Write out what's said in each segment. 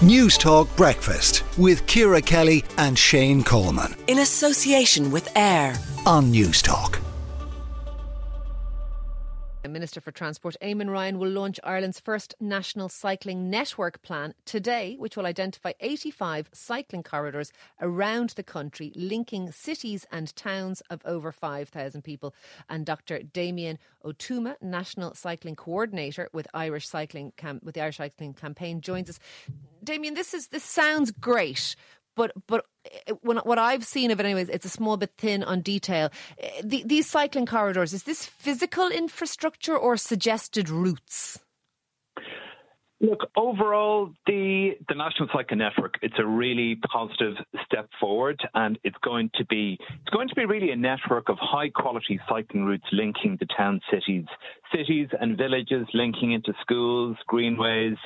Newstalk Breakfast with Ciara Kelly and Shane Coleman. In association with AIR on Newstalk. Minister for Transport Eamon Ryan will launch Ireland's first national cycling network plan today, which will identify 85 cycling corridors around the country, linking cities and towns of over 5,000 people. And Dr. Damien Ó Tuama, National Cycling Coordinator with Irish Cycling Cam- with the Irish Cycling Campaign, joins us. Damien, this is this sounds great, but but eh, when, what I've seen of it, anyways, it's a small bit thin on detail. Eh, the, these cycling corridors is this physical infrastructure or suggested routes? Look, overall, the the National Cycling Network it's a really positive step forward, and it's going to be it's going to be really a network of high quality cycling routes linking the town cities, cities and villages, linking into schools, greenways,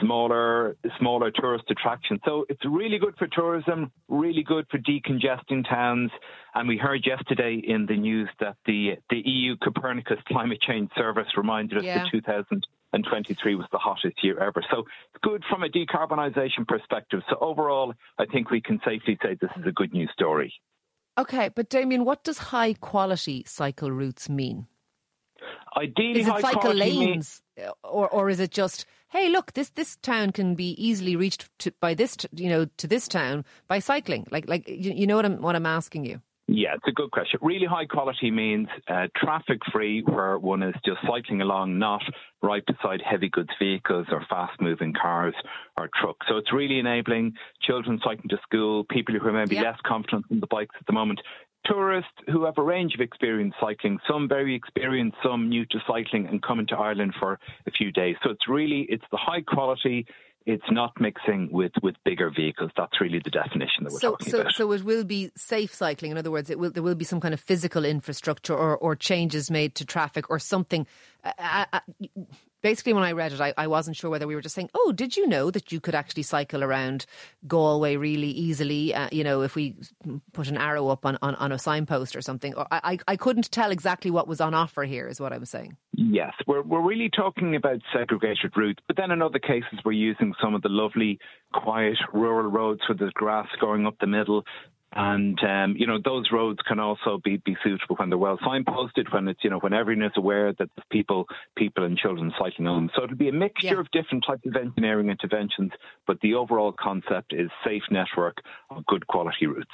smaller smaller tourist attractions. So it's really good for tourism, really good for decongesting towns. And we heard yesterday in the news that the the EU Copernicus Climate Change Service reminded us yeah. that 2023 was the hottest year ever. So it's good from a decarbonisation perspective. So overall, I think we can safely say this is a good news story. Okay, but Damien, what does high quality cycle routes mean? Ideally, is it cycle lanes, mean- or or is it just hey, look, this this town can be easily reached to, by this, you know, to this town by cycling. Like, like you, you know what I'm what I'm asking you. Yeah, it's a good question. Really high quality means uh, traffic free, where one is just cycling along, not right beside heavy goods vehicles or fast moving cars or trucks. So it's really enabling children cycling to school, people who are maybe less confident in the bikes at the moment, tourists who have a range of experience cycling, some very experienced, some new to cycling and coming to Ireland for a few days. So it's really, it's the high quality, it's not mixing with, with bigger vehicles. That's really the definition that we're so, talking so, about. So it will be safe cycling. In other words, it will, there will be some kind of physical infrastructure or, or changes made to traffic or something. Uh, uh, uh basically, when I read it, I, I, wasn't sure whether we were just saying, "Oh, did you know that you could actually cycle around Galway really easily?" Uh, you know, if we put an arrow up on, on, on a signpost or something. Or I, I couldn't tell exactly what was on offer here. Is what I was saying. Yes, we're we're really talking about segregated routes, but then in other cases we're using some of the lovely, quiet rural roads with the grass going up the middle. And um, you know those roads can also be, be suitable when they're well signposted, when it's you know when everyone is aware that there's people people and children cycling on them. So it'll be a mixture yeah. of different types of engineering interventions, but the overall concept is safe network of good quality routes.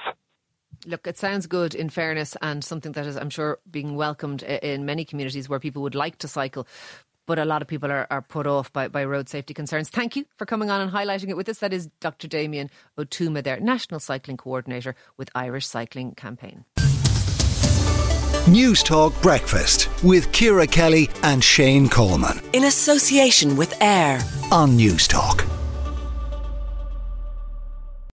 Look, it sounds good in fairness and something that is, I'm sure, being welcomed in many communities where people would like to cycle but a lot of people are, are put off by, by road safety concerns. Thank you for coming on and highlighting it with us. That is Dr. Damien Ó Tuama, their National Cycling Coordinator with Irish Cycling Campaign. Newstalk Breakfast with Ciara Kelly and Shane Coleman. In association with AIR on Newstalk.